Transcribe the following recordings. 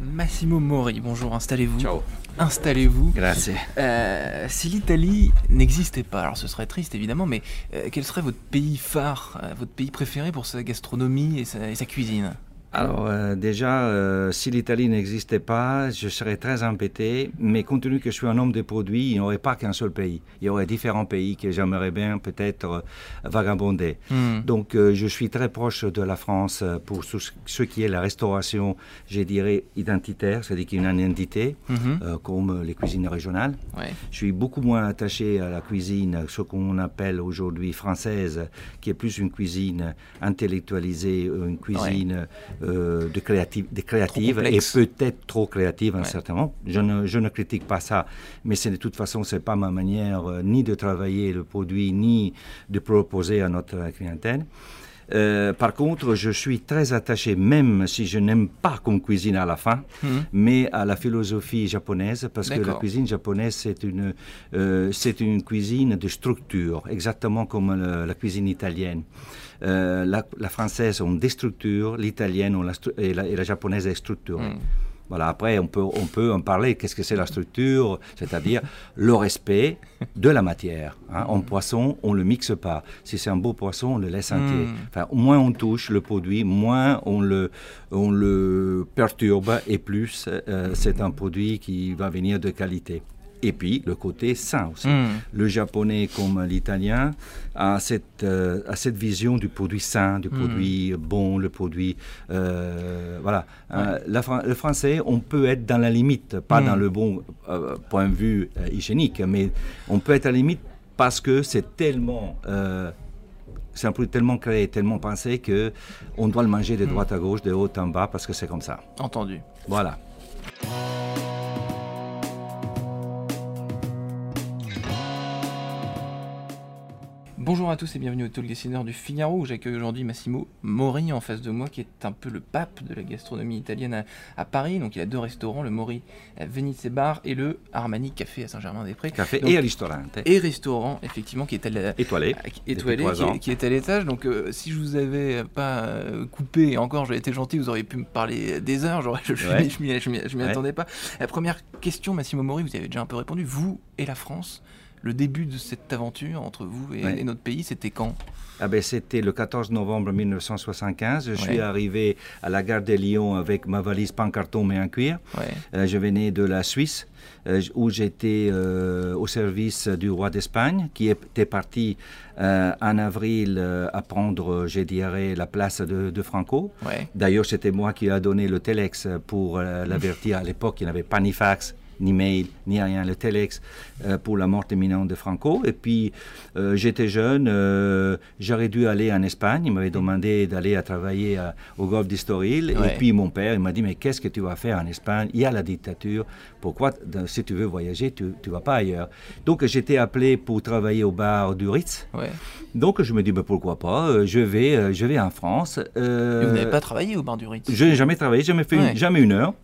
Massimo Mori, bonjour, installez-vous. Ciao. Installez-vous. Grazie. Euh, si l'Italie n'existait pas, alors ce serait triste évidemment, mais euh, quel serait votre pays phare, euh, votre pays préféré pour sa gastronomie et sa, et sa cuisine? Alors euh, déjà, euh, si l'Italie n'existait pas, je serais très embêté, mais compte tenu que je suis un homme de produits, il n'y aurait pas qu'un seul pays. Il y aurait différents pays que j'aimerais bien peut-être euh, vagabonder. Hmm. Donc euh, je suis très proche de la France pour ce, ce qui est la restauration, je dirais, identitaire, c'est-à-dire qu'il y a une identité, Mhm. comme les cuisines régionales. Ouais. Je suis beaucoup moins attaché à la cuisine, ce qu'on appelle aujourd'hui française, qui est plus une cuisine intellectualisée, une cuisine euh, de, créative, de créative et peut-être trop créative, Ouais. un certain moment. Je ne, je ne critique pas ça, mais c'est de toute façon, c'est pas ma manière euh, ni de travailler le produit, ni de proposer à notre clientèle. Euh, par contre, je suis très attaché, même si je n'aime pas qu'on cuisine à la fin, Mhm. mais à la philosophie japonaise, parce que la cuisine japonaise, c'est une, euh, c'est une cuisine de structure, exactement comme le- la cuisine italienne. Euh, la, la française ont des structures, l'italienne la et, la, et la japonaise est structurée. Mhm. Voilà, après, on peut, on peut en parler. Qu'est-ce que c'est la structure? C'est-à-dire le respect de la matière. hein. En poisson, on ne le mixe pas. Si c'est un beau poisson, on le laisse entier. Mm. Enfin, moins on touche le produit, moins on le, on le perturbe et plus euh, c'est un produit qui va venir de qualité. Et puis, le côté sain aussi. Hmm. Le japonais comme l'italien a cette, euh, a cette vision du produit sain, du produit bon, le produit... euh, voilà. Euh, la le français, on peut être dans la limite, pas Mm. dans le bon point de vue hygiénique, mais on peut être à la limite parce que c'est tellement... c'est un produit tellement créé, tellement pensé que on doit le manger de droite à gauche, de haut en bas, parce que c'est comme ça. Entendu. Voilà. Bonjour à tous et bienvenue au Talk Dessinateur du Figaro où j'accueille aujourd'hui Massimo Mori en face de moi qui est un peu le pape de la gastronomie italienne à, à Paris. Donc il a deux restaurants, le Mori à Venice Bar et le Armani Café à Saint-Germain-des-Prés. Café Donc- et restaurant. Et restaurant effectivement qui est à la, Étoilé. Étoilé, qui, est- qui est à l'étage. Donc, euh, si je vous avais pas euh, coupé, et encore, j'ai été gentil, vous auriez pu me parler des heures. Je, je Ouais. m'y- je m'y- je m'y- je m'y Ouais. attendais pas. La première question, Massimo Mori, vous y avez déjà un peu répondu. Vous et la France, le début de cette aventure entre vous et, Ouais. et notre pays, c'était quand? Ah ben, C'était le 14 novembre 1975. Je suis Ouais. arrivé à la gare de Lyon avec ma valise pas en carton mais en cuir. Ouais. Euh, je venais de la Suisse euh, où j'étais euh, au service du roi d'Espagne qui était parti en avril à prendre, je dirais, la place de, de Franco. D'ailleurs, c'était moi qui a donné le téléx pour l'avertir. À l'époque, il n'y avait pas ni fax, ni mail, ni rien. Le téléx euh, pour la mort imminente de Franco. Et puis, euh, j'étais jeune, euh, j'aurais dû aller en Espagne. Il m'avait demandé d'aller à travailler à- au golfe d'Estoril. Ouais. Et puis, mon père, il m'a dit, mais qu'est-ce que tu vas faire en Espagne? Il y a la dictature. Pourquoi, si tu veux voyager, tu ne vas pas ailleurs? Donc, j'étais appelé pour travailler au bar du Ritz. Ouais. Donc, je me dis, mais pourquoi pas? Je vais, je vais en France. Vous n'avez pas travaillé au bar du Ritz? je n'ai jamais travaillé, jamais fait une- jamais une heure.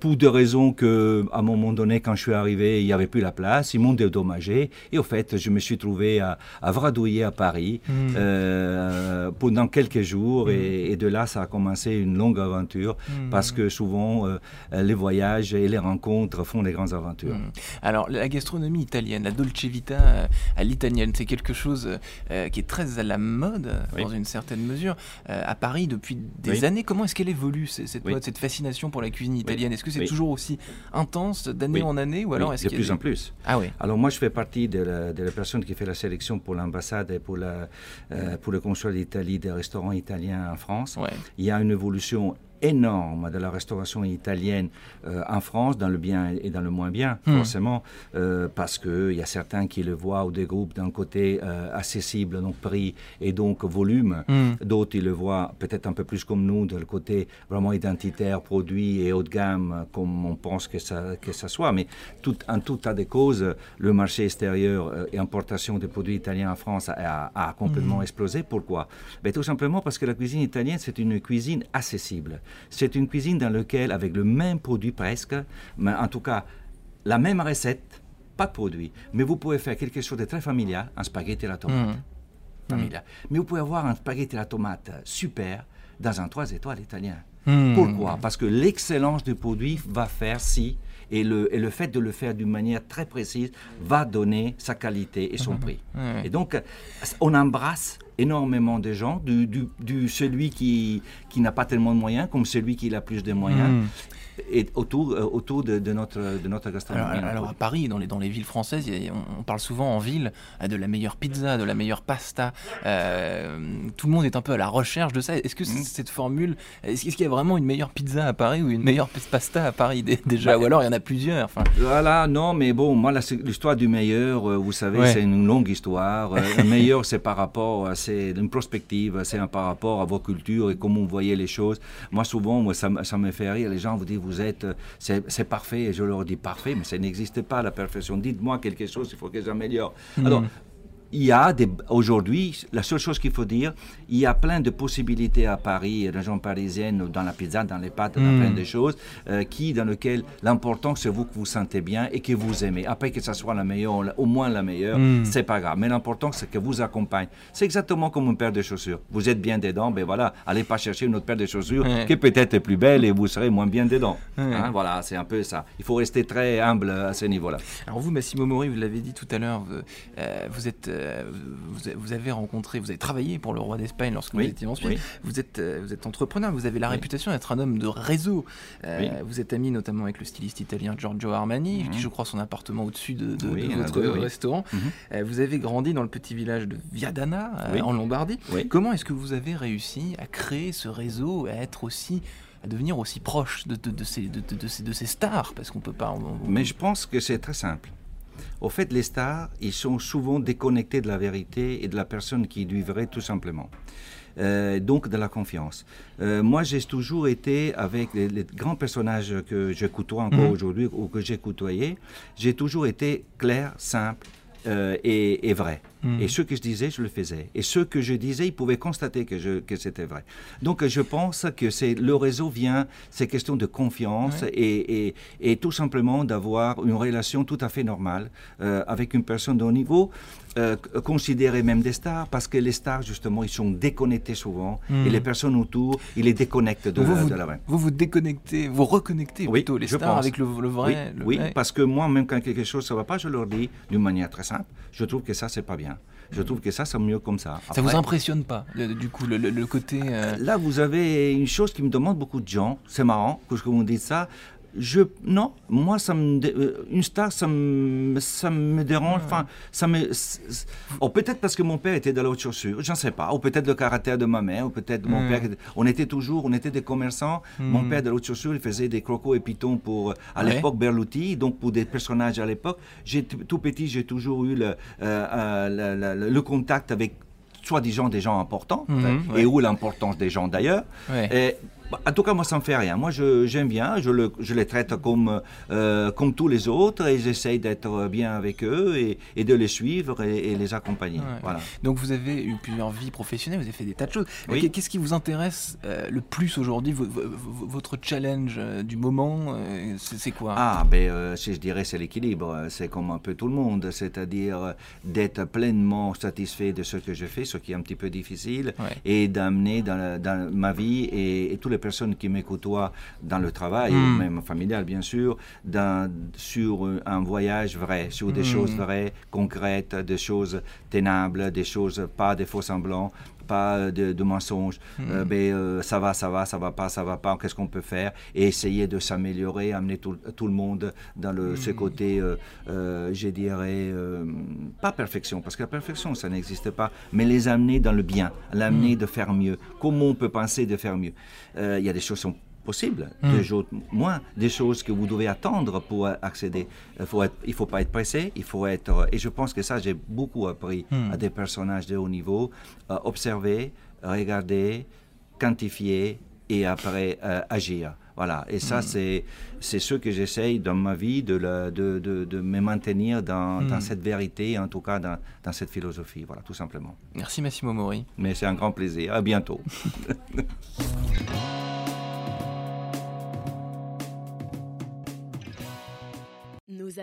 Pour des raisons que, à un moment donné, quand je suis arrivé, il n'y avait plus la place, ils m'ont dédommagé. Et au fait, je me suis trouvé à, à vadrouiller à Paris Hmm. euh, pendant quelques jours. Et, et de là, ça a commencé une longue aventure. Hmm. Parce que souvent, euh, les voyages et les rencontres font des grandes aventures. Hmm. Alors, la gastronomie italienne, la dolce vita euh, à l'italienne, c'est quelque chose euh, qui est très à la mode, Oui. dans une certaine mesure, euh, à Paris depuis des Oui. années. Comment est-ce qu'elle évolue, cette, Oui. mode, cette fascination pour la cuisine italienne? Est-ce que c'est Oui. toujours aussi intense d'année Oui. en année ou alors Oui, est-ce de a plus en plus. Ah oui. Alors moi, je fais partie de la, de la personne qui fait la sélection pour l'ambassade et pour, la, euh, pour le consulat d'Italie des restaurants italiens en France. Ouais. Il y a une évolution énorme de la restauration italienne euh, en France, dans le bien et dans le moins bien, hmm. forcément, euh, parce qu'il y a certains qui le voient ou des groupes d'un côté euh, accessible, donc prix et donc volume, hmm. d'autres ils le voient peut-être un peu plus comme nous, de le côté vraiment identitaire, produit et haut de gamme, comme on pense que ça, que ça soit. Mais tout, en tout tas de causes, le marché extérieur et importation des produits italiens en France a, a complètement hmm. explosé. Pourquoi? Ben, Tout simplement parce que la cuisine italienne, c'est une cuisine accessible. C'est une cuisine dans laquelle, avec le même produit presque, mais en tout cas la même recette, pas de produit, mais vous pouvez faire quelque chose de très familial, un spaghetti à la tomate. Mmh. Mmh. Mais vous pouvez avoir un spaghetti à la tomate super dans un 3 étoiles italien. Mmh. Pourquoi? Parce que l'excellence du produit va faire si, et le, et le fait de le faire d'une manière très précise va donner sa qualité et son prix. Et donc, on embrasse énormément de gens, du, du, celui qui, qui n'a pas tellement de moyens comme celui qui a plus de moyens. Hmm. Et autour, euh, autour de, notre, de notre gastronomie. Alors, à Paris, dans les, dans les villes françaises, on, parle souvent en ville euh, de la meilleure pizza, de la meilleure pasta. Euh, tout le monde est un peu à la recherche de ça. Est-ce que hmm. cette formule, est-ce qu'il y a vraiment une meilleure pizza à Paris ou une meilleure pasta à Paris déjà? Bah, Ou alors il y en a plusieurs. Voilà, non, mais bon, moi, l'histoire du meilleur, vous savez, c'est une longue histoire. le meilleur, c'est par rapport à c'est une prospective, c'est un par rapport à vos cultures et comment vous voyez les choses. Moi, souvent, moi, ça, ça me fait rire. Les gens vous disent, vous êtes, c'est parfait. Et je leur dis, parfait, mais ça n'existe pas, la perfection. Dites-moi quelque chose, il faut que j'améliore. Hmm. Alors, il y a aujourd'hui, la seule chose qu'il faut dire, il y a plein de possibilités à Paris, région parisienne, dans la pizza, dans les pâtes, dans plein hmm. de choses, euh, qui, dans lesquelles l'important c'est vous que vous sentez bien et que vous aimez. Après que ça soit la meilleure, au moins la meilleure, hmm. c'est pas grave. Mais l'important c'est que vous accompagne. C'est exactement comme une paire de chaussures. Vous êtes bien dedans, ben voilà, allez pas chercher une autre paire de chaussures qui peut-être est plus belle et vous serez moins bien dedans. Hein, voilà, c'est un peu ça. Il faut rester très humble à ce niveau-là. Alors vous, Massimo Mori, vous l'avez dit tout à l'heure, vous, euh, vous êtes vous, avez rencontré, vous avez travaillé pour le roi d'Espagne lorsque vous étiez en Suisse. Vous, êtes, euh, vous êtes entrepreneur, vous avez la réputation d'être un homme de réseau. Euh, vous êtes ami notamment avec le styliste italien Giorgio Armani, qui mhm. je crois son appartement au-dessus de, votre restaurant. Mhm. vous avez grandi dans le petit village de Viadana, en Lombardie. Comment est-ce que vous avez réussi à créer ce réseau, à être aussi à devenir aussi proche de, de, de, ces, de ces stars? Parce qu'on peut pas. Mais je pense que c'est très simple. Au fait, les stars, ils sont souvent déconnectés de la vérité et de la personne qui vivrait tout simplement. Euh, donc de la confiance. Euh, moi, j'ai toujours été avec les, grands personnages que je côtoie encore mhm. aujourd'hui ou que j'ai côtoyés, j'ai toujours été clair, simple euh, et, et, vrai. Hmm. Et ce que je disais, je le faisais. Et ce que je disais, ils pouvaient constater que, je, que c'était vrai. Donc je pense que c'est le réseau vient, c'est question de confiance et, et, et, tout simplement d'avoir une relation tout à fait normale euh, avec une personne de haut niveau, euh, considérée même des stars, parce que les stars, justement, ils sont déconnectés souvent et les personnes autour, ils les déconnectent de, vous, la vraie. Vous vous déconnectez, vous reconnectez plutôt les stars avec le, vrai. Oui, oui parce que moi, même quand quelque chose ne va pas, je leur dis d'une manière très simple, je trouve que ça, c'est pas bien. Je trouve que ça, c'est mieux comme ça. ça vous impressionne pas, du coup, le, côté... Euh, Là, vous avez une chose qui me demande beaucoup de gens. C'est marrant que vous dites ça je non moi ça me euh, une star ça me ça me dérange enfin ça me oh, peut-être parce que mon père était de la haute chaussure j'en sais pas ou peut-être le caractère de ma mère ou peut-être mon père on était toujours on était des commerçants mon hmm. père de la haute chaussure il faisait des crocos et pitons pour à l'époque Berluti donc pour des personnages à l'époque. J'ai tout petit j'ai toujours eu le, euh, euh, le, contact avec soi-disant des gens importants, hmm, et où l'importance des gens d'ailleurs. Bah, en tout cas, moi, ça ne me fait rien. Moi, j'aime bien. Je, le, je, les traite comme, euh, comme tous les autres et j'essaye d'être bien avec eux et, et de les suivre et, les accompagner. Voilà. Donc, vous avez eu plusieurs vies professionnelles, vous avez fait des tas de choses. Qu'est-ce qui vous intéresse euh, le plus aujourd'hui Votre challenge euh, du moment, c'est quoi? Ah, ben, je dirais, c'est l'équilibre. C'est comme un peu tout le monde. C'est-à-dire d'être pleinement satisfait de ce que je fais, ce qui est un petit peu difficile, et d'amener dans, dans, ma vie et, et tous les personnes qui me côtoient dans le travail, hmm. même familial bien sûr, dans, sur un voyage vrai, sur des hmm. choses vraies, concrètes, des choses tenables, des choses pas des faux semblants, pas de, de mensonges. Hmm. Euh, ben, euh, ça va, ça va, ça va pas, ça va pas, qu'est-ce qu'on peut faire? Et essayer de s'améliorer, amener tout, tout le monde dans le, ce Hmm. côté, euh, euh, je dirais, euh, pas perfection, parce que la perfection, ça n'existe pas, mais les amener dans le bien, l'amener Hmm. de faire mieux. Comment on peut penser de faire mieux? Euh, Il y a des choses qui sont possibles, Mm. choses moins, des choses que vous devez attendre pour accéder. Il faut être, il faut pas être pressé, il faut être. euh, Et je pense que ça, j'ai beaucoup appris Mm. à des personnages de haut niveau. euh, observer, regarder, quantifier et après euh, agir. Voilà. Et ça, c'est c'est ce que j'essaye dans ma vie de, la- de, de, de me maintenir dans, Mm. dans cette vérité, en tout cas dans, dans cette philosophie. Voilà, tout simplement. Merci Massimo Mori. Mais c'est un grand plaisir. À bientôt.